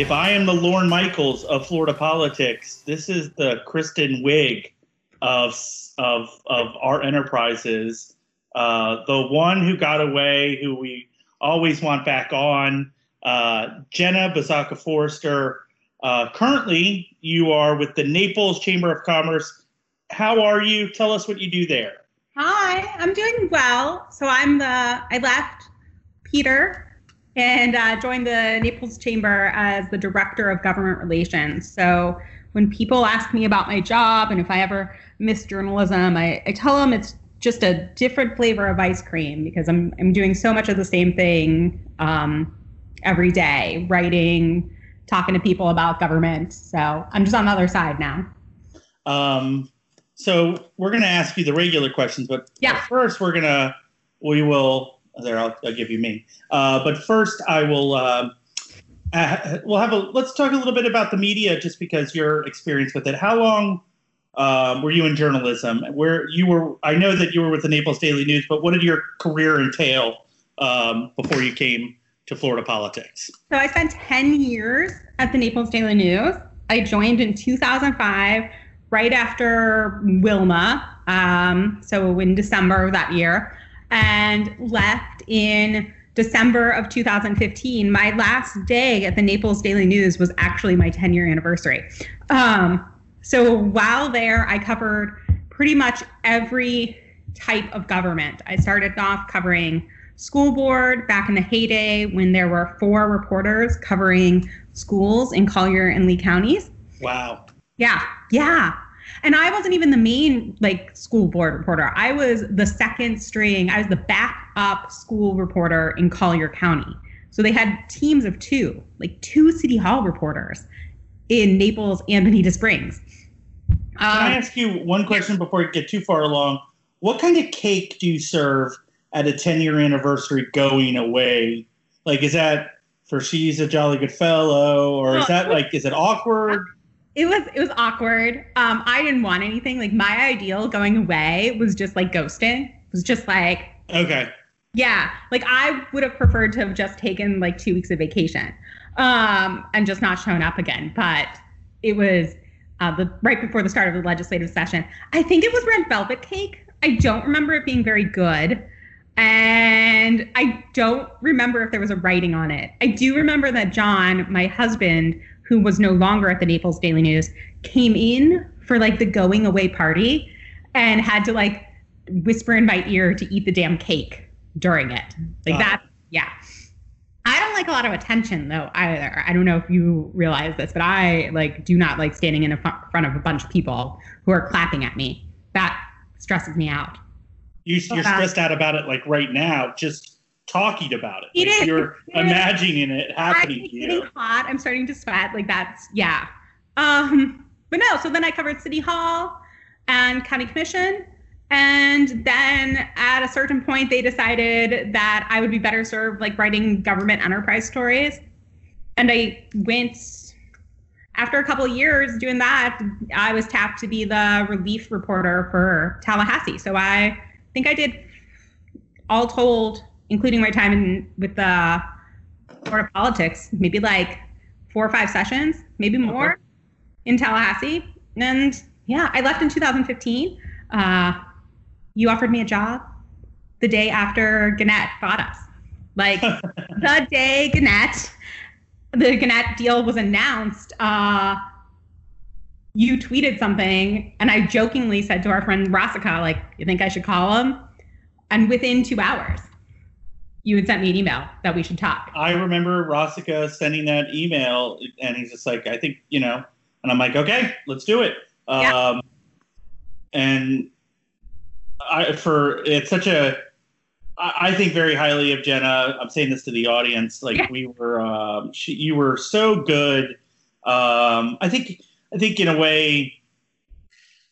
if I am the Lorne Michaels of Florida politics, this is the Kristen Wiig of of of our enterprises. Uh, the one who got away, who we always want back on, uh, Jenna Buzzacco-Foerster. Uh, currently, you are with the Naples Chamber of Commerce. How are you? Tell us what you do there. Hi, I'm doing well. So I'm the I left Peter and uh, joined the Naples Chamber as the director of government relations. So when people ask me about my job and if I ever miss journalism, I, I tell them it's just a different flavor of ice cream because I'm I'm doing so much of the same thing um, every day, writing, talking to people about government. So I'm just on the other side now. Um, so we're going to ask you the regular questions, but yeah. first we're going to we will there, I'll, I'll give you me. Uh, but first, I will. Uh, uh, we'll have a. Let's talk a little bit about the media, just because your experience with it. How long um, were you in journalism? Where you were? I know that you were with the Naples Daily News, but what did your career entail um, before you came to Florida politics? So I spent ten years at the Naples Daily News. I joined in 2005, right after Wilma. Um, so in December of that year and left in December of 2015. My last day at the Naples Daily News was actually my 10 year anniversary. Um, so while there, I covered pretty much every type of government. I started off covering school board back in the heyday when there were four reporters covering schools in Collier and Lee counties. Wow. Yeah. Yeah. And I wasn't even the main like school board reporter. I was the second string. I was the backup school reporter in Collier County. So they had teams of two, like two city hall reporters in Naples and Bonita Springs. Can I uh, ask you one question before we get too far along? What kind of cake do you serve at a 10 year anniversary going away? Like, is that for she's a jolly good fellow, or is that like, is it awkward? It was it was awkward. Um, I didn't want anything. Like my ideal going away was just like ghosting. It was just like okay. Yeah, like I would have preferred to have just taken like two weeks of vacation, um, and just not shown up again. But it was uh, the right before the start of the legislative session. I think it was red velvet cake. I don't remember it being very good. And I don't remember if there was a writing on it. I do remember that John, my husband, who was no longer at the Naples Daily News, came in for like the going away party and had to like whisper in my ear to eat the damn cake during it. Like that, yeah. I don't like a lot of attention though either. I don't know if you realize this, but I like do not like standing in front of a bunch of people who are clapping at me. That stresses me out. You, are stressed out about it like right now. Just talking about it. Like you're imagining it happening you. Getting hot. I'm starting to sweat. Like that's yeah. Um, but no. So then I covered City Hall and County Commission, and then at a certain point they decided that I would be better served like writing government enterprise stories, and I went. After a couple years doing that, I was tapped to be the relief reporter for Tallahassee. So I think I did all told including my time in with the Florida politics, maybe like four or five sessions, maybe more okay. in Tallahassee. And yeah, I left in 2015. Uh, you offered me a job the day after Gannett bought us. Like the day Gannett, the Gannett deal was announced, uh, you tweeted something, and I jokingly said to our friend Bzroska, like, you think I should call him? And within two hours, you had sent me an email that we should talk. I remember Bzroska sending that email, and he's just like, I think, you know, and I'm like, okay, let's do it. Yeah. Um, and I, for it's such a, I think very highly of Jenna. I'm saying this to the audience. Like yeah. we were, um, she, you were so good. Um, I think, I think in a way,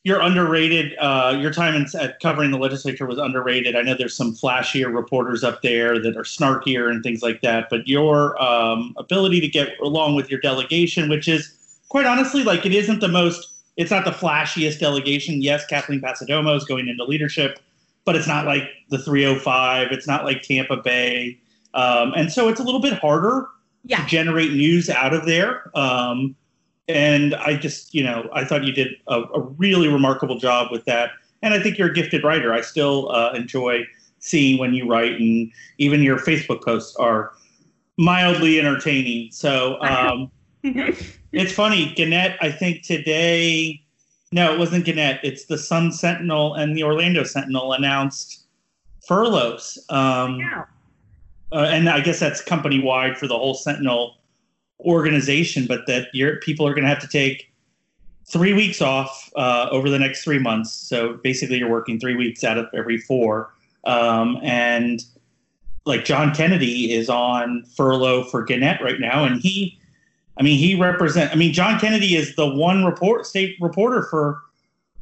you're underrated. Uh, your time in, at covering the legislature was underrated. I know there's some flashier reporters up there that are snarkier and things like that, but your um, ability to get along with your delegation, which is quite honestly like it isn't the most, it's not the flashiest delegation. Yes, Kathleen Passidomo is going into leadership, but it's not like the 305. It's not like Tampa Bay, um, and so it's a little bit harder Yeah. to generate news out of there. Um, and I just, you know, I thought you did a, a, really remarkable job with that. And I think you're a gifted writer. I still uh, enjoy seeing when you write, and even your Facebook posts are mildly entertaining. So um, it's funny. Gannett, I think today, no, it wasn't Gannett. It's the Sun Sentinel and the Orlando Sentinel announced furloughs. Um, Yeah. uh, and I guess that's company wide for the whole Sentinel organization, but that your people are going to have to take three weeks off uh, over the next three months. So basically, you're working three weeks out of every four. Um, and like John Kennedy is on furlough for Gannett right now, and he, I mean, he represent. I mean, John Kennedy is the one report state reporter for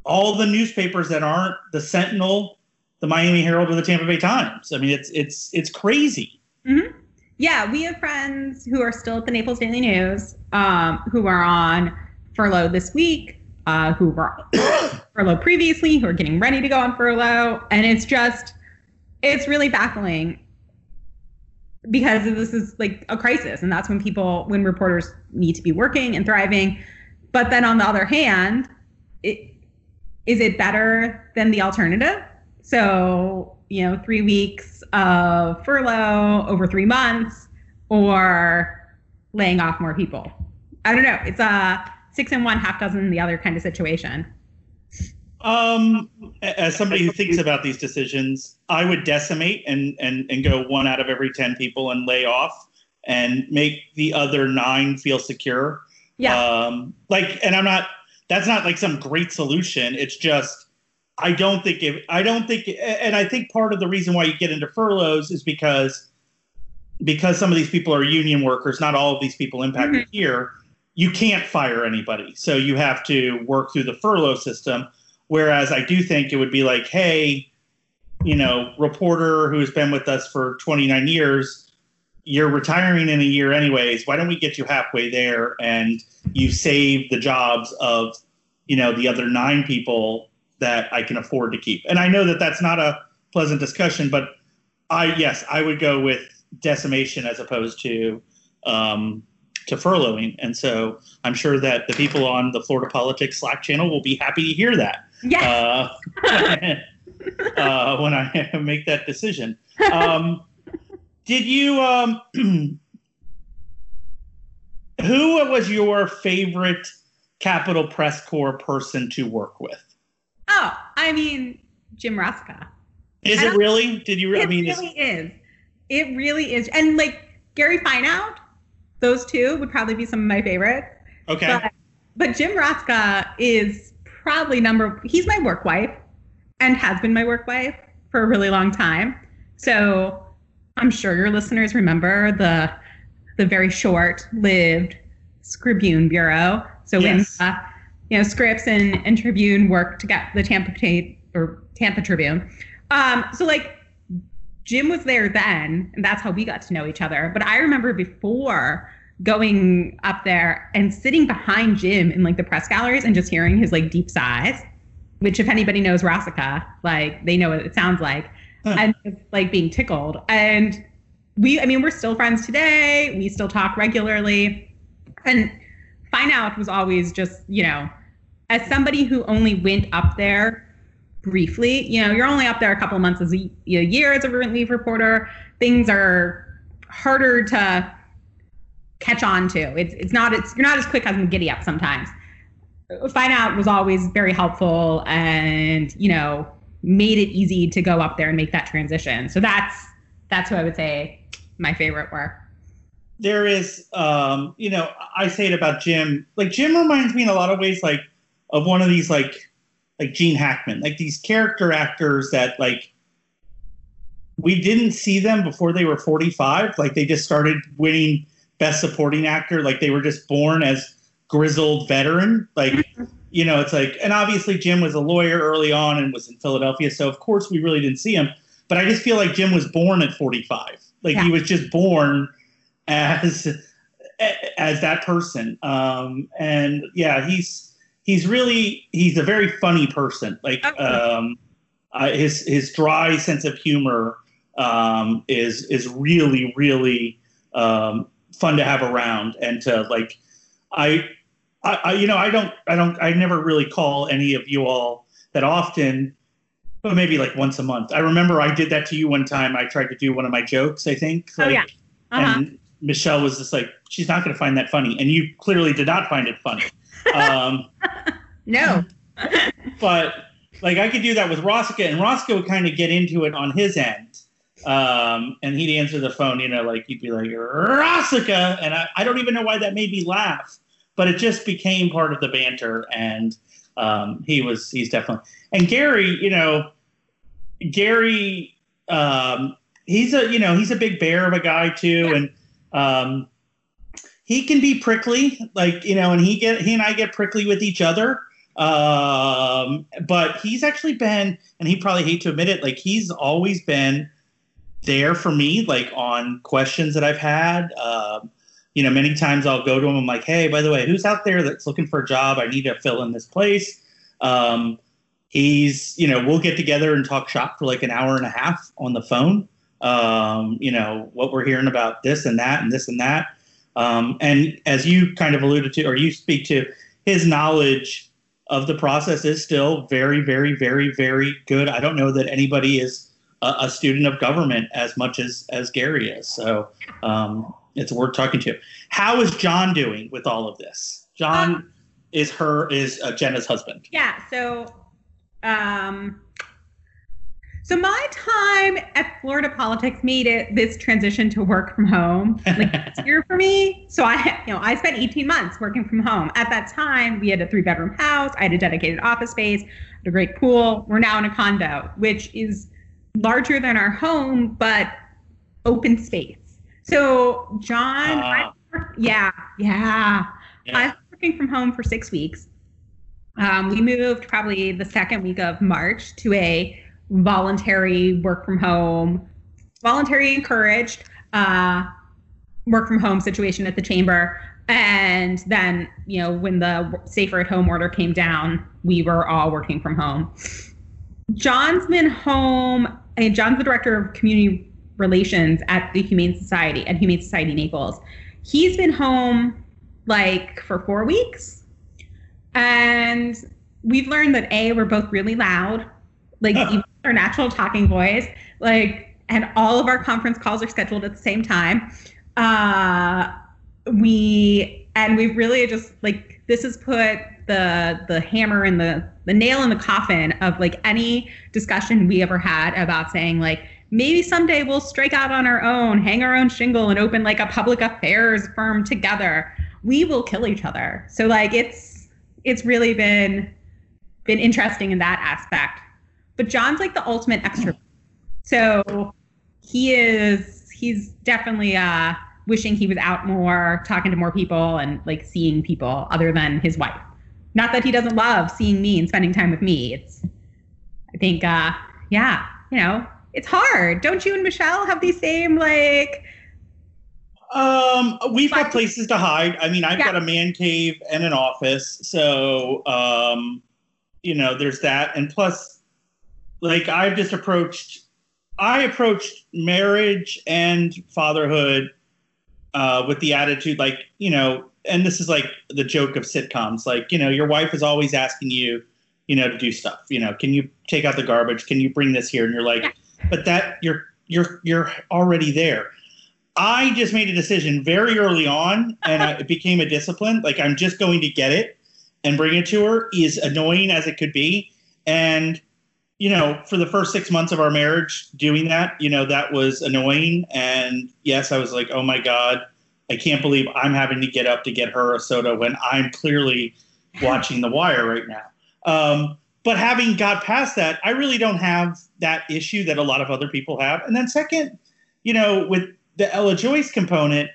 all the newspapers that aren't the Sentinel, the Miami Herald, or the Tampa Bay Times. I mean, it's it's it's crazy. Mm-hmm. Yeah, we have friends who are still at the Naples Daily News, um, who are on furlough this week, uh, who were furlough previously, who are getting ready to go on furlough, and it's just, it's really baffling because this is like a crisis, and that's when people, when reporters need to be working and thriving. But then on the other hand, it, is it better than the alternative? So you know, three weeks of furlough over three months or laying off more people. I don't know. It's a six and one, half dozen the other kind of situation. Um, as somebody who thinks about these decisions, I would decimate and, and, and go one out of every 10 people and lay off and make the other nine feel secure. Yeah. Um, like, and I'm not, that's not like some great solution. It's just, I don't think if I don't think, and I think part of the reason why you get into furloughs is because because some of these people are union workers. Not all of these people impacted mm-hmm. here. You can't fire anybody, so you have to work through the furlough system. Whereas I do think it would be like, hey, you know, reporter who's been with us for 29 years, you're retiring in a year anyways. Why don't we get you halfway there and you save the jobs of, you know, the other nine people that I can afford to keep. And I know that that's not a pleasant discussion, but I yes, I would go with decimation as opposed to um, to furloughing. And so I'm sure that the people on the Florida Politics Slack channel will be happy to hear that. Yeah. Uh, uh, when I make that decision. Um, did you? Um, who was your favorite Capitol Press Corps person to work with? Oh, I mean, Jim Rosica. Is it really? Did you? It I mean, really is. It really is. And like Gary Fineout, those two would probably be some of my favorites. Okay. But, but Jim Rosica is probably number. He's my work wife, and has been my work wife for a really long time. So I'm sure your listeners remember the the very short-lived Scribune Bureau. So yes. when uh, you know Scripps and, and Tribune worked to get the Tampa or Tampa Tribune. Um, so like Jim was there then, and that's how we got to know each other. But I remember before going up there and sitting behind Jim in like the press galleries and just hearing his like deep sighs, which if anybody knows Rosica, like they know what it sounds like, huh. and like being tickled. And we, I mean, we're still friends today. We still talk regularly, and Fineout was always just, you know, as somebody who only went up there briefly, you know, you're only up there a couple of months as a, a year as a relief reporter. Things are harder to catch on to. It's it's not it's you're not as quick as in giddy up sometimes. Fineout was always very helpful and you know made it easy to go up there and make that transition. So that's that's who I would say my favorite were there is um you know i say it about jim like jim reminds me in a lot of ways like of one of these like like gene hackman like these character actors that like we didn't see them before they were 45 like they just started winning best supporting actor. Like they were just born as grizzled veteran. Like you know it's like and obviously jim was a lawyer early on and was in philadelphia so of course we really didn't see him. But i just feel like jim was born at 45 like yeah. he was just born as as that person. Um, and yeah, he's he's really he's a very funny person. Like um, uh, his his dry sense of humor um, is is really really um, fun to have around and to like I, I, I you know I don't I don't I never really call any of you all that often but maybe like once a month. I remember I did that to you one time. I tried to do one of my jokes, I think. Oh, Like, yeah. Uh-huh. And Michelle was just like, she's not going to find that funny. And you clearly did not find it funny. Um, No. but like I could do that with Rosica, and Rosica would kind of get into it on his end. Um, and he'd answer the phone, you know, like he'd be like, Rosica. And I, I don't even know why that made me laugh, but it just became part of the banter. And um, he was, he's definitely, and Gary, you know, Gary, um, he's a, you know, he's a big bear of a guy too. And, um, he can be prickly, like, you know, and he get, he and I get prickly with each other. Um, but he's actually been, and he probably hate to admit it, like he's always been there for me, like on questions that I've had. Um, you know, many times I'll go to him. I'm like, hey, by the way, who's out there that's looking for a job? I need to fill in this place. Um, he's, you know, we'll get together and talk shop for like an hour and a half on the phone. Um, you know, what we're hearing about this and that and this and that. Um, and as you kind of alluded to, or you speak to, his knowledge of the process is still very, very, very, very good. I don't know that anybody is a, a student of government as much as as Gary is. So um, it's worth talking to. How is John doing with all of this? John Um, is her is uh, Jenna's husband. Yeah. So, um, so my time at Florida politics made it this transition to work from home like easier for me. So I, you know, I spent 18 months working from home. At that time, we had a three bedroom house. I had a dedicated office space, a great pool. We're now in a condo, which is larger than our home, but open space. So John, Ah. I, yeah, yeah. Yeah. I've been working from home for six weeks. Um, we moved probably the second week of March to a voluntary work from home, voluntary encouraged uh, work from home situation at the chamber. And then, you know, when the safer at home order came down, we were all working from home. John's been home, and John's the director of community relations at the Humane Society at Humane Society Naples. He's been home like for four weeks. And we've learned that A, we're both really loud, like our natural talking voice, like, and all of our conference calls are scheduled at the same time. Uh, we, and we've really just like, this has put the, the hammer in the, the nail in the coffin of like any discussion we ever had about saying like, maybe someday we'll strike out on our own, hang our own shingle and open like a public affairs firm together. We will kill each other. So like it's it's really been been interesting in that aspect. But John's like the ultimate extrovert. So he is he's definitely uh wishing he was out more, talking to more people and like seeing people other than his wife. Not that he doesn't love seeing me and spending time with me. It's I think uh yeah, you know, it's hard. Don't you and Michelle have these same like Um, we've got places to hide. I mean, I've Yeah. got a man cave and an office, so um, you know, there's that. And plus, like, I've just approached, I approached marriage and fatherhood uh, with the attitude, like, you know, and this is like the joke of sitcoms, like, you know, your wife is always asking you, you know, to do stuff. You know, can you take out the garbage? Can you bring this here? And you're like, but that you're you're you're already there. I just made a decision very early on, and I, it became a discipline. Like I'm just going to get it and bring it to her. Is annoying as it could be, and you know, for the first six months of our marriage, doing that, you know, that was annoying. And yes, I was like, oh my god, I can't believe I'm having to get up to get her a soda when I'm clearly watching The Wire right now. Um, but having got past that, I really don't have that issue that a lot of other people have. And then second, you know, with the Ella Joyce component,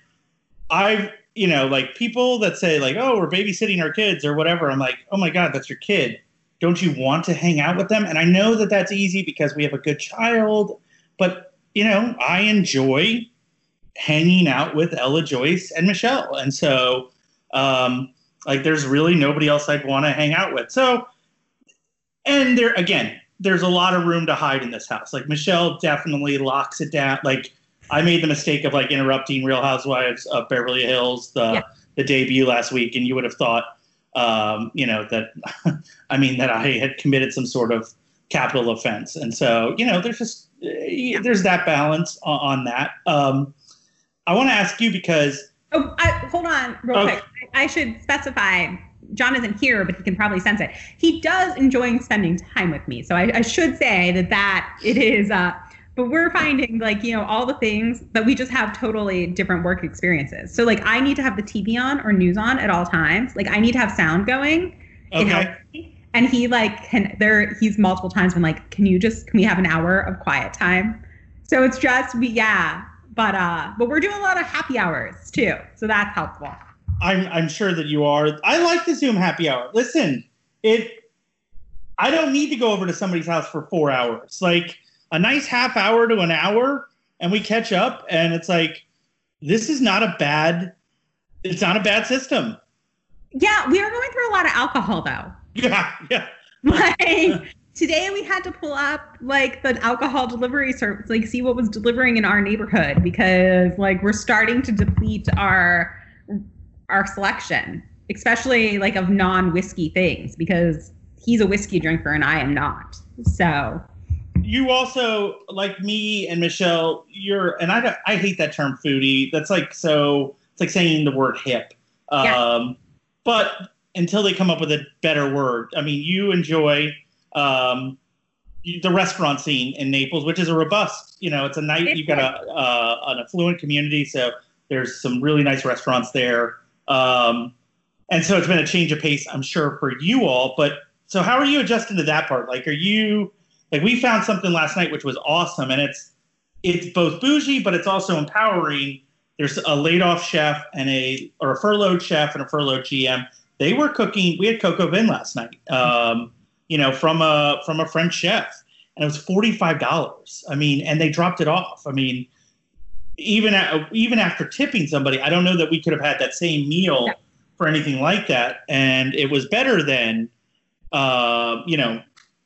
I've you know like people that say like, oh, we're babysitting our kids or whatever. I'm like, oh my god, that's your kid. Don't you want to hang out with them? And I know that that's easy because we have a good child, but you know, I enjoy hanging out with Ella Joyce and Michelle, and so um, like there's really nobody else I'd want to hang out with. So, and there again, there's a lot of room to hide in this house. Like Michelle definitely locks it down. Like I made the mistake of like interrupting Real Housewives of Beverly Hills, the Yeah. the debut last week, and you would have thought, um, you know, that I mean that I had committed some sort of capital offense, and so you know, there's just eh, there's that balance on, on that. Um, I want to ask you because Oh, I, hold on, real Oh. quick. I, I should specify. John isn't here, but he can probably sense it. He does enjoy spending time with me, so I, I should say that that it is. Uh, but we're finding like you know all the things that we just have totally different work experiences. So like I need to have the TV on or news on at all times. Like I need to have sound going. It okay, helps me. And he like can there. He's multiple times been like, can you just can we have an hour of quiet time? So it's just we yeah. But uh, but we're doing a lot of happy hours too, so that's helpful. I'm I'm sure that you are. I like the Zoom happy hour. Listen, it. I don't need to go over to somebody's house for four hours. Like a nice half hour to an hour, and we catch up, and it's like this is not a bad. It's not a bad system. Yeah, we are going through a lot of alcohol though. Yeah, yeah. Like today we had to pull up like the alcohol delivery service, like see what was delivering in our neighborhood because like we're starting to deplete our our selection, especially like of non-whiskey things because he's a whiskey drinker and I am not. So You also like me and Michelle. You're and I don't, I hate that term foodie. That's like so. It's like saying the word hip. Um, Yeah. But until they come up with a better word, I mean, you enjoy um, the restaurant scene in Naples, which is a robust. You know, it's a nice. You've got a uh, an affluent community, so there's some really nice restaurants there. Um, and so it's been a change of pace, I'm sure, for you all. But so, how are you adjusting to that part? Like, are you like we found something last night which was awesome, and it's it's both bougie, but it's also empowering. There's a laid off chef and a or a furloughed chef and a furloughed GM. They were cooking. We had coq au vin last night. Um, you know, from a from a French chef, and it was forty five dollars. I mean, and they dropped it off. I mean, even at, even after tipping somebody, I don't know that we could have had that same meal for anything like that, and it was better than, uh, you know,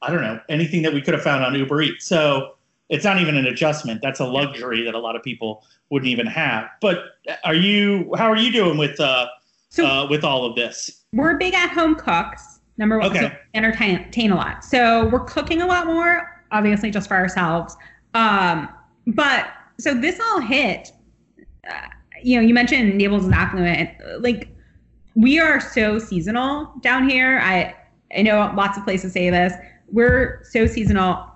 I don't know anything that we could have found on Uber Eats. So it's not even an adjustment. That's a luxury that a lot of people wouldn't even have. But are you? How are you doing with uh, so uh with all of this? we're big at home cooks. Number one, Okay. so entertain, a lot. So we're cooking a lot more, obviously just for ourselves. Um, but so this all hit. Uh, you know, you mentioned Naples is affluent. Like we are so seasonal down here. I I know lots of places say this. We're so seasonal.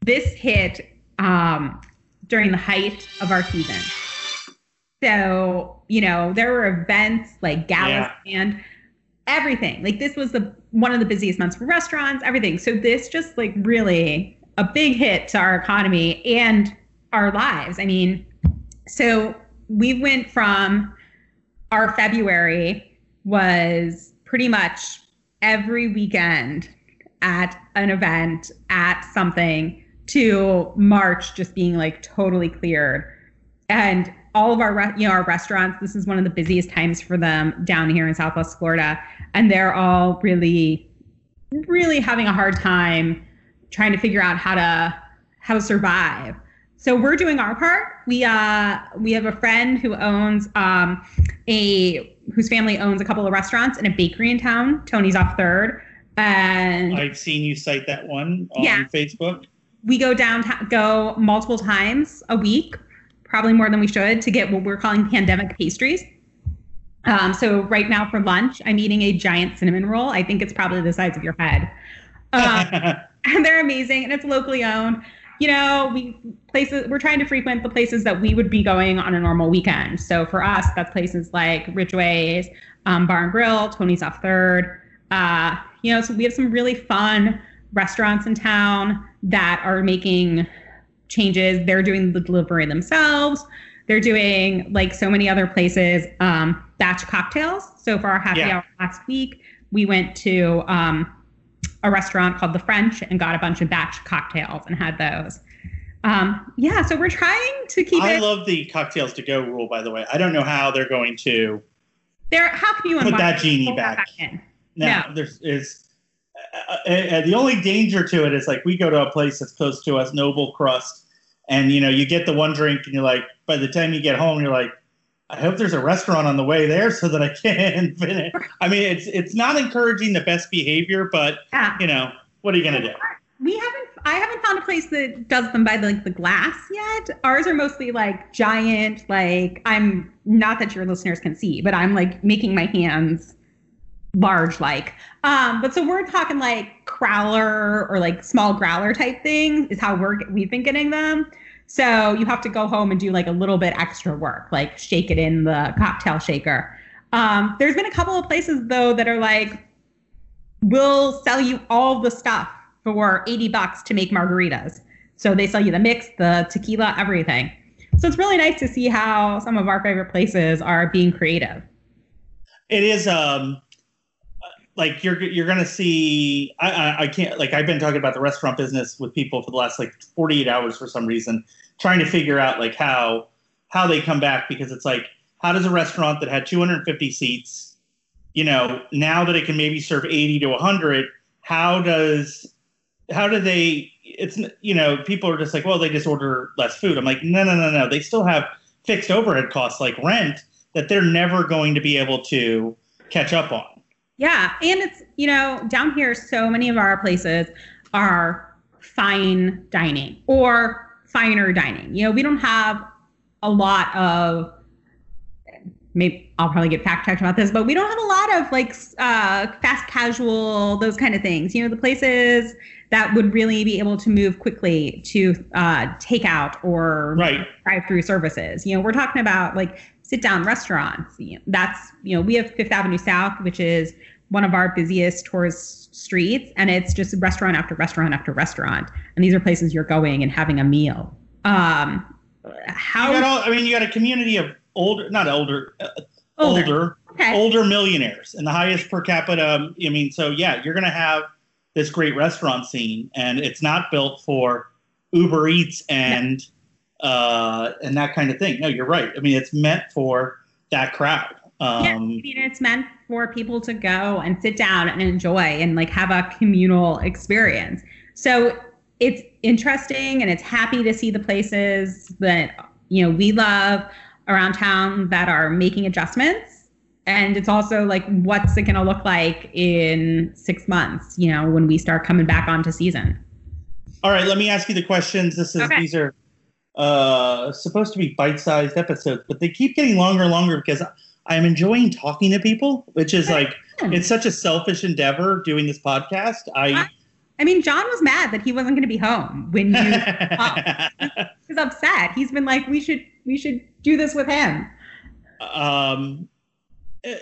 This hit um, during the height of our season. So, you know, there were events like galas and everything. Like this was the one of the busiest months for restaurants, everything. So this just like really a big hit to our economy and our lives. I mean, so we went from our February was pretty much every weekend at an event at something to March just being like totally cleared. And all of our re- you know our restaurants this is one of the busiest times for them down here in Southwest Florida and they're all really really having a hard time trying to figure out how to how to survive. So we're doing our part. We uh we have a friend who owns um a whose family owns a couple of restaurants and a bakery in town. Tony's off third. And I've seen you cite that one on Yeah. Facebook. we go down go multiple times a week probably more than we should to get what we're calling pandemic pastries. Um, so right now for lunch i'm eating a giant cinnamon roll. I think it's probably the size of your head. Um, and they're amazing and it's locally owned. You know we places we're trying to frequent the places that we would be going on a normal weekend. So for us that's places like ridgway's um, bar and grill tony's off third uh, you know so we have some really fun restaurants in town that are making changes they're doing the delivery themselves they're doing like so many other places um, batch cocktails so for our happy Yeah. hour last week we went to um, a restaurant called the French and got a bunch of batch cocktails and had those. Um, yeah, so we're trying to keep I it love the cocktails to go rule. By the way, I don't know how they're going to there. How can you put that genie that back. in? Now, there's is uh, uh, uh, the only danger to it is like we go to a place that's close to us, Noble Crust, and you know you get the one drink and you're like, by the time you get home, you're like, I hope there's a restaurant on the way there so that I can finish. I mean, it's it's not encouraging the best behavior, but Yeah. you know, what are you gonna do? We haven't. I haven't found a place that does them by the, like the glass yet. Ours are mostly like giant. Like I'm not that your listeners can see, but I'm like making my hands large. Like, um, but so we're talking like crowler or like small growler type things is how we're we've been getting them. So you have to go home and do like a little bit extra work, like shake it in the cocktail shaker. Um, there's been a couple of places though that are like, we'll sell you all the stuff for 80 bucks to make margaritas. So they sell you the mix, the tequila, everything. So it's really nice to see how some of our favorite places are being creative. It is um like you're you're gonna see. I, I I can't like I've been talking about the restaurant business with people for the last like 48 hours for some reason, trying to figure out like how how they come back because it's like how does a restaurant that had 250 seats, you know, now that it can maybe serve 80 to 100, how does how do they it's you know people are just like well they just order less food i'm like no no no no they still have fixed overhead costs like rent that they're never going to be able to catch up on Yeah, and it's you know down here, so many of our places are fine dining or finer dining. You know, we don't have a lot of. Maybe I'll probably get fact checked about this, but we don't have a lot of like uh, fast casual, those kind of things. You know, the places that would really be able to move quickly to uh, takeout or right drive-through services. You know, we're talking about like sit-down restaurants. That's you know we have Fifth Avenue South, which is one of our busiest tourist streets, and it's just restaurant after restaurant after restaurant. And these are places you're going and having a meal. Um, how you got all, i mean you got a community of older not older uh, older? older Okay. older millionaires and the highest per capita i mean so yeah you're going to have this great restaurant scene and it's not built for uber eats and uh and that kind of thing no you're right i mean it's meant for that crowd um yeah, I mean, it's meant for people to go and sit down and enjoy and like have a communal experience. So it's interesting and it's happy to see the places that you know we love around town that are making adjustments. And it's also like, what's it going to look like in six months? You know, when we start coming back onto season. all right let me ask you the questions this is Okay. these are uh supposed to be bite-sized episodes but they keep getting longer and longer because i'm enjoying talking to people which is like it's such a selfish endeavor doing this podcast i I mean, John was mad that he wasn't going to be home when you He's upset. He's been like, we should we should do this with him. um, eh,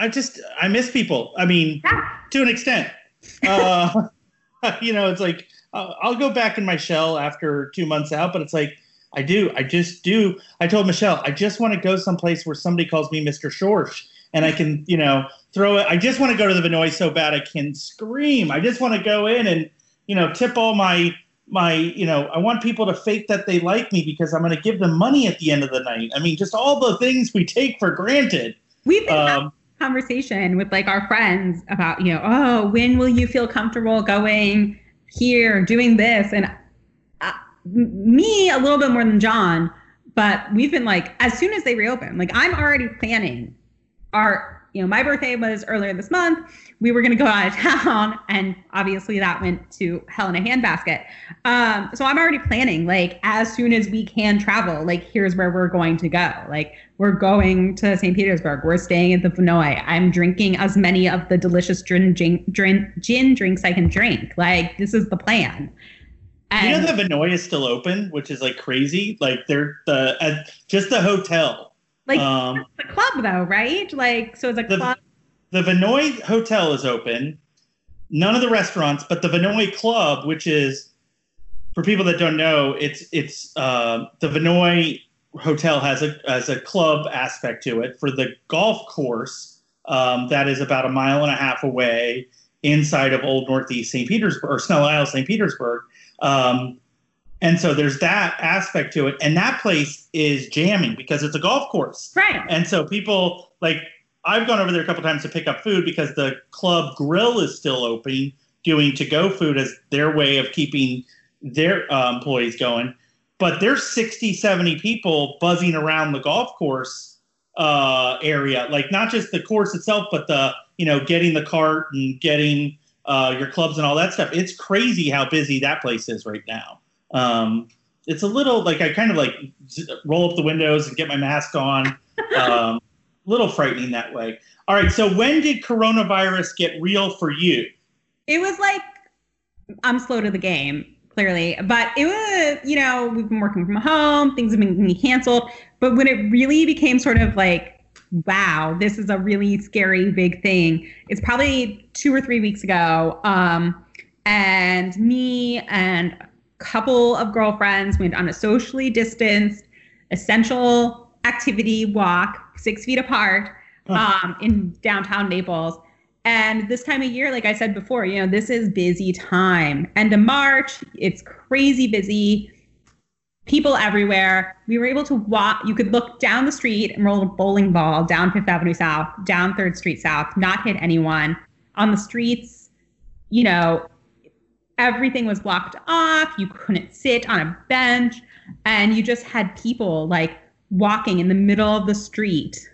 I just I miss people. I mean, Yeah. to an extent. Uh, you know, it's like uh, I'll go back in my shell after two months out, but it's like I do. I just do. I told Michelle I just want to go someplace where somebody calls me Mr. Schorsch, and I can you know throw it. I just want to go to the Vinoy so bad I can scream. I just want to go in and you know tip all my my you know i want people to fake that they like me because i'm going to give them money at the end of the night i mean just all the things we take for granted We've been having um, a conversation with like our friends about, you know, oh, when will you feel comfortable going here, doing this? And me a little bit more than John, but we've been like, as soon as they reopen, like I'm already planning our, you know, my birthday was earlier this month. We were going to go out of town, and obviously that went to hell in a handbasket. Um, so I'm already planning, like, as soon as we can travel, like, here's where we're going to go. Like, we're going to St. Petersburg. We're staying at the Vinoy. I'm drinking as many of the delicious gin, gin, gin drinks I can drink. Like, this is the plan. You know the Vinoy is still open which is like crazy like they're the uh, just the hotel like, um the club, though, right? Like, so it's a the, club. the Vinoy hotel is open none of the restaurants but the Vinoy club which is for people that don't know it's it's uh, the Vinoy hotel has a has a club aspect to it for the golf course um, that is about a mile and a half away inside of Old Northeast St. Petersburg or Snell Isle St. Petersburg um, and so there's that aspect to it and that place is jamming because it's a golf course Right. and so people like I've gone over there a couple times to pick up food because the club grill is still open, doing to go food as their way of keeping their uh, employees going. but there's 60, 70 people buzzing around the golf course uh, area, like not just the course itself, but the you know getting the cart and getting uh, your clubs and all that stuff. It's crazy how busy that place is right now. Um, it's a little like I kind of like roll up the windows and get my mask on. Um, little frightening that way. All right, so when did coronavirus get real for you? It was like I'm slow to the game, clearly, but it was you know we've been working from home, things have been canceled, but when it really became sort of like wow, this is a really scary big thing. It's probably two or three weeks ago. Um, and me and a couple of girlfriends went on a socially distanced essential activity walk, six feet apart, um, in downtown Naples. And this time of year, like I said before, you know, this is busy time. End of March, it's crazy busy. People everywhere. We were able to walk. You could look down the street and roll a bowling ball down Fifth Avenue South, down Third Street South, not hit anyone. On the streets, you know, everything was blocked off. You couldn't sit on a bench. And you just had people like walking in the middle of the street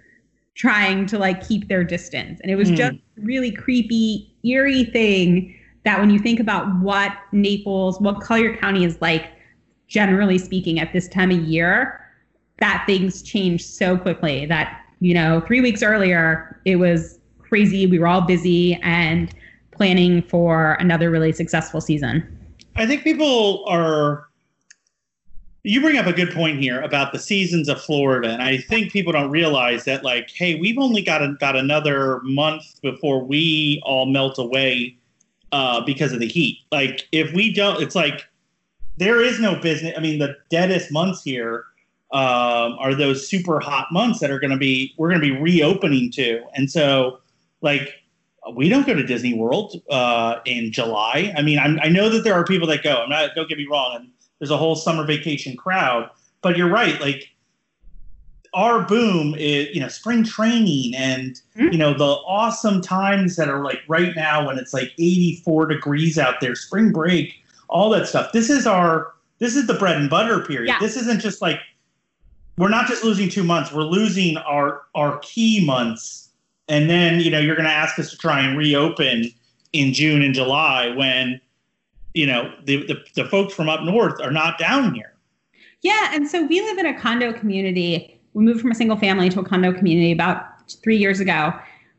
trying to like keep their distance. And it was mm. just really creepy, eerie thing that when you think about what Naples, what Collier County is like, generally speaking, at this time of year, that things change so quickly that, you know, three weeks earlier, it was crazy. We were all busy and planning for another really successful season. I think people are. You bring up a good point here about the seasons of Florida, and I think people don't realize that, like, hey, we've only got a, got another month before we all melt away uh, because of the heat. Like, if we don't, it's like there is no business. I mean, the deadest months here um, are those super hot months that are going to be we're going to be reopening to, and so like we don't go to Disney World uh, in July. I mean, I'm, i know that there are people that go. I'm not. Don't get me wrong. And there's a whole summer vacation crowd. But you're right. Like our boom is, you know, spring training and mm-hmm. you know the awesome times that are like right now when it's like 84 degrees out there, spring break, all that stuff. This is our. This is the bread and butter period. Yeah. This isn't just like we're not just losing two months. We're losing our our key months and then you know you're going to ask us to try and reopen in June and July when you know the, the, the folks from up north are not down here. Yeah, and so we live in a condo community. We moved from a single family to a condo community about three years ago.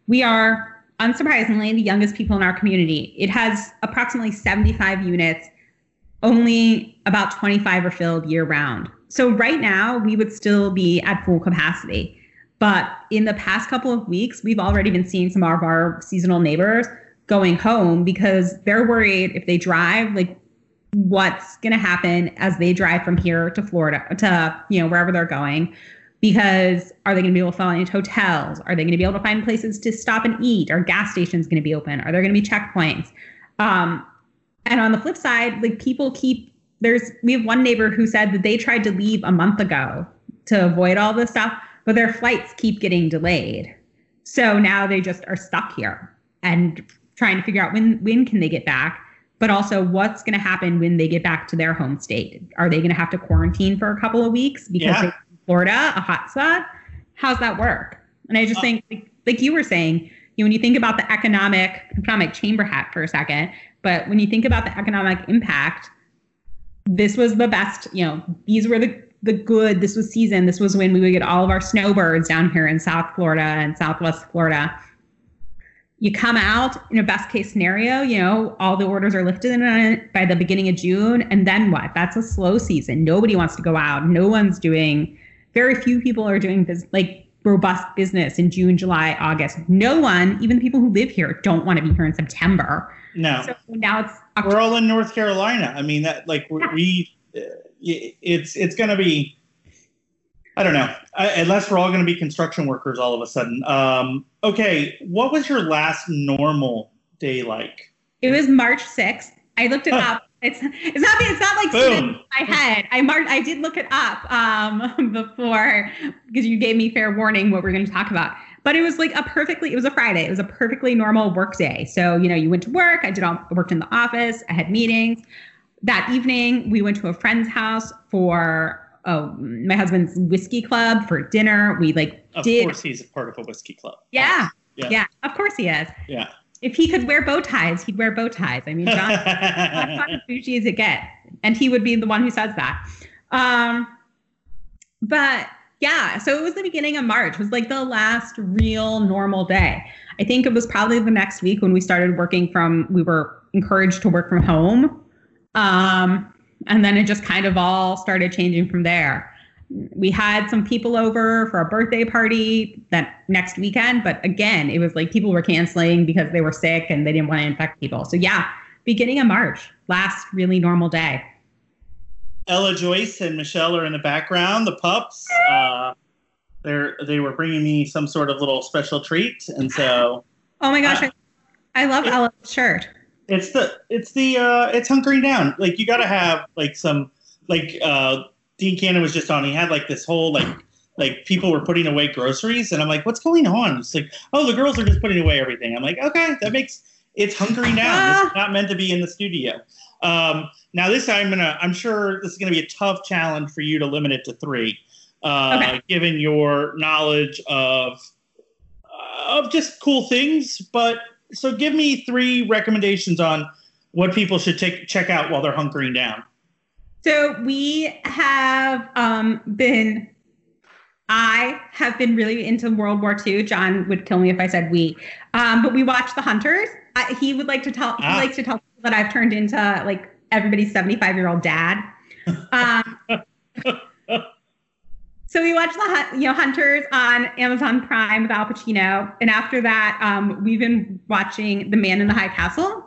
We are unsurprisingly the youngest people in our community. It has approximately 75 units. Only about 25 are filled year round. So right now we would still be at full capacity. But in the past couple of weeks, we've already been seeing some of our seasonal neighbors going home because they're worried if they drive, like what's going to happen as they drive from here to Florida to, you know, wherever they're going. Because are they going to be able to find hotels? Are they going to be able to find places to stop and eat? Are gas stations going to be open? Are there going to be checkpoints? Um, and on the flip side, like people keep there's we have one neighbor who said that they tried to leave a month ago to avoid all this stuff but their flights keep getting delayed. So now they just are stuck here and trying to figure out when when can they get back, but also what's going to happen when they get back to their home state. Are they going to have to quarantine for a couple of weeks because yeah. Florida, a hot spot? How's that work? And I just uh, think, like, like you were saying, you know, when you think about the economic economic chamber hat for a second, but when you think about the economic impact, this was the best. You know, these were the the good. This was season. This was when we would get all of our snowbirds down here in South Florida and Southwest Florida. You come out in a best case scenario, you know, all the orders are lifted by the beginning of June. And then what? That's a slow season. Nobody wants to go out. No one's doing, very few people are doing this, like robust business in June, July, August. No one, even the people who live here, don't want to be here in September. No. So now it's October. we're all in North Carolina. I mean that like yeah. we it's it's going to be I don't know unless we're all going to be construction workers all of a sudden. Um, okay, what was your last normal day like? It was March sixth. I looked it up. It's it's not it's not like in my head. I marked I did look it up um, before because you gave me fair warning what we're going to talk about. But it was like a perfectly it was a Friday. It was a perfectly normal work day. So you know you went to work. I did all worked in the office. I had meetings that evening, we went to a friend's house for oh, my husband's whiskey club for dinner. We like Of did. course, he's a part of a whiskey club. Yeah, Yeah. yeah. Of course he is. Yeah. If he could wear bow ties, he'd wear bow ties. I mean, John, as fun as bougie as it gets, and he would be the one who says that. Um, but yeah, so it was the beginning of March. It was like the last real normal day. I think it was probably the next week when we started working from. We were encouraged to work from home, um, and then it just kind of all started changing from there. We had some people over for a birthday party that next weekend, but again, it was like people were canceling because they were sick and they didn't want to infect people. So yeah, beginning of March, last really normal day. Ella Joyce and Michelle are in the background. The pups. Uh, they're they were bringing me some sort of little special treat, and so Oh my gosh, Uh, I, I love Ella's shirt. it's the it's the uh, it's hunkering down. Like you got to have like some like uh, Dean Cannon was just on. He had like this whole like like people were putting away groceries, and I'm like, what's going on? It's like, oh, the girls are just putting away everything. I'm like, okay, that makes it's hunkering down. It's not meant to be in the studio. Um, now this I'm gonna I'm sure this is gonna be a tough challenge for you to limit it to three, uh, Okay. given your knowledge of of just cool things. But so give me three recommendations on what people should take check out while they're hunkering down. So we have um, been. I have been really into World War II. John would kill me if I said we, um, but we watched The Hunters. I, he would like to tell. Ah. He likes to tell people that I've turned into like everybody's seventy-five-year-old dad. Um, so we watched the you know Hunters on Amazon Prime with Al Pacino, and after that, um, we've been watching The Man in the High Castle,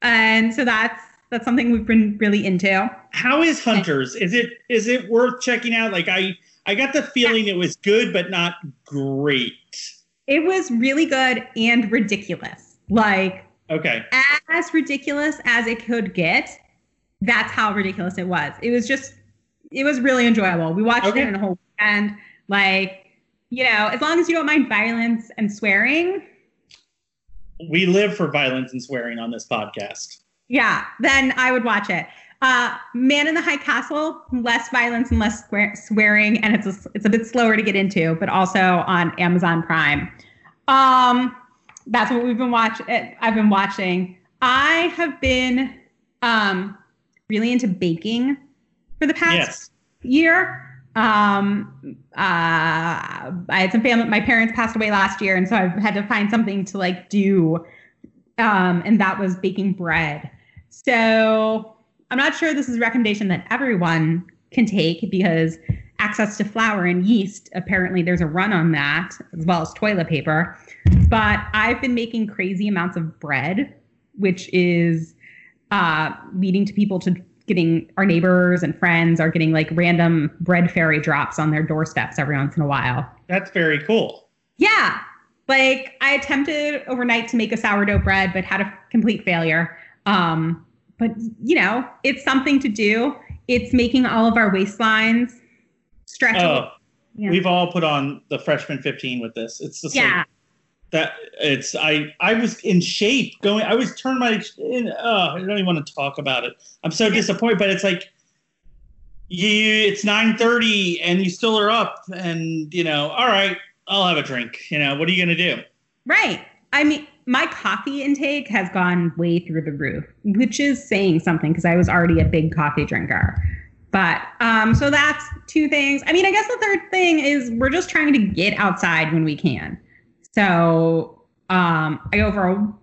and so that's that's something we've been really into. How is Hunters? Is it is it worth checking out? Like I I got the feeling it was good but not great. It was really good and ridiculous. Like Okay. as ridiculous as it could get. That's how ridiculous it was. It was just it was really enjoyable. We watched Okay. it in a whole weekend. Like, you know, as long as you don't mind violence and swearing, We live for violence and swearing on this podcast. yeah, then I would watch it. Uh, Man in the High Castle, less violence and less swear- swearing, and it's a, it's a bit slower to get into, but also on Amazon Prime. Um, that's what we've been watching. I've been watching. I have been um, really into baking for the past Yes. year. Um, uh, I had some family. My parents passed away last year, and so I've had to find something to like do. Um, and that was baking bread. So I'm not sure this is a recommendation that everyone can take because access to flour and yeast apparently there's a run on that as well as toilet paper. But I've been making crazy amounts of bread, which is uh, leading to people to getting our neighbors and friends are getting like random bread fairy drops on their doorsteps every once in a while. That's very cool. Yeah. Like I attempted overnight to make a sourdough bread, but had a complete failure. Um, but you know, it's something to do. It's making all of our waistlines stretchable. Oh, Yeah. we've all put on the freshman 15 with this. It's just yeah. like that it's I I was in shape going I was turned my in uh, I don't even want to talk about it. I'm so disappointed but it's like you it's 9:30 and you still are up and you know all right I'll have a drink. You know, what are you going to do? Right. I mean, my coffee intake has gone way through the roof, which is saying something because I was already a big coffee drinker. But um, so that's two things. I mean, I guess the third thing is we're just trying to get outside when we can. So um, I go for a,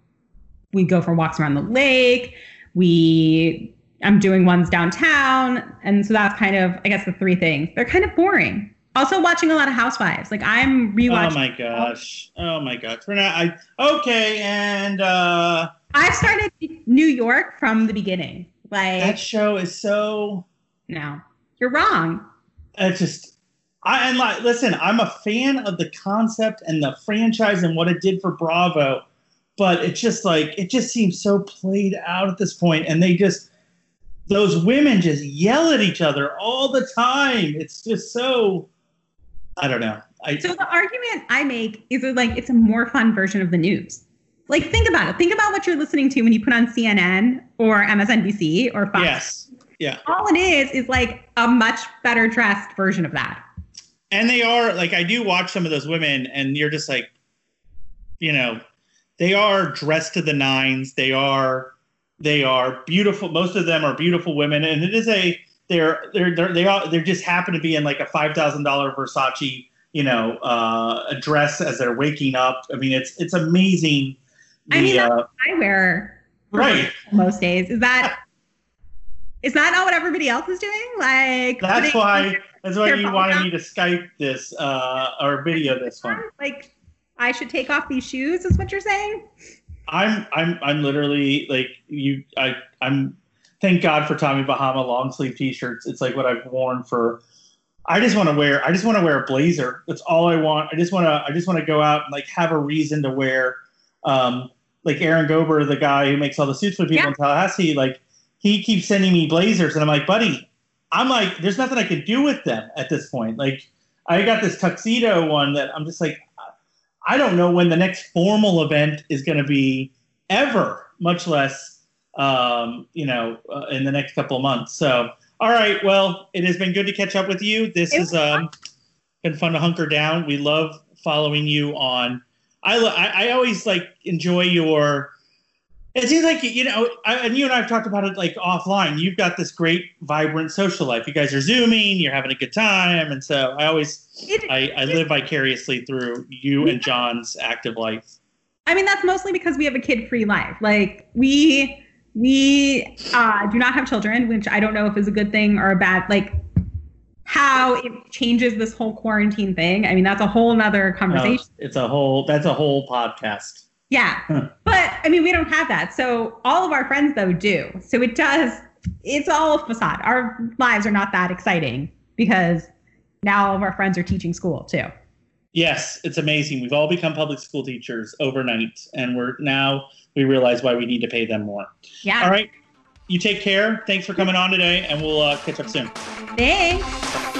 we go for walks around the lake. We I'm doing ones downtown, and so that's kind of I guess the three things. They're kind of boring. Also watching a lot of Housewives. Like I'm rewatching. Oh my gosh. Oh my gosh. We're not I okay and uh I've started New York from the beginning. Like, that show is so no, you're wrong. it's just I and like listen, I'm a fan of the concept and the franchise and what it did for Bravo, but it's just like it just seems so played out at this point, and they just those women just yell at each other all the time. It's just so I don't know. I So the argument I make is like it's a more fun version of the news. Like think about it. Think about what you're listening to when you put on CNN or MSNBC or Fox. yes. Yeah. All it is is like a much better dressed version of that. And they are like I do watch some of those women, and you're just like, you know, they are dressed to the nines. They are they are beautiful. Most of them are beautiful women, and it is a they're they're, they're they are they just happen to be in like a five thousand dollar Versace you know uh, a dress as they're waking up. I mean, it's it's amazing. The, I mean, uh, I wear right most days. Is that is that not what everybody else is doing? Like that's why that's why you wanted me to Skype this uh, or video this one. Like I should take off these shoes. Is what you're saying? I'm I'm I'm literally like you. I I'm thank God for Tommy Bahama long sleeve t-shirts. It's like what I've worn for. I just want to wear. I just want to wear a blazer. That's all I want. I just want to. I just want to go out and like have a reason to wear. Um, like Aaron Gober, the guy who makes all the suits for people yeah. in Tallahassee, like he keeps sending me blazers, and I'm like, buddy, I'm like, there's nothing I can do with them at this point. Like, I got this tuxedo one that I'm just like, I don't know when the next formal event is going to be ever, much less, um, you know, uh, in the next couple of months. So, all right, well, it has been good to catch up with you. This has um, been fun to hunker down. We love following you on. I, I, I always like enjoy your it seems like you know, I, and you and I have talked about it like offline. You've got this great, vibrant social life. You guys are zooming, you're having a good time, and so I always, it, I, I live vicariously through you and John's active life. I mean, that's mostly because we have a kid-free life. Like we, we uh, do not have children, which I don't know if is a good thing or a bad. Like how it changes this whole quarantine thing. I mean, that's a whole nother conversation. it's a whole. That's a whole podcast. Yeah. but I mean, we don't have that. So all of our friends, though, do. So it does, it's all a facade. Our lives are not that exciting because now all of our friends are teaching school, too. Yes, it's amazing. We've all become public school teachers overnight, and we're now we realize why we need to pay them more. Yeah. All right. You take care. Thanks for coming on today, and we'll uh, catch up soon. Thanks.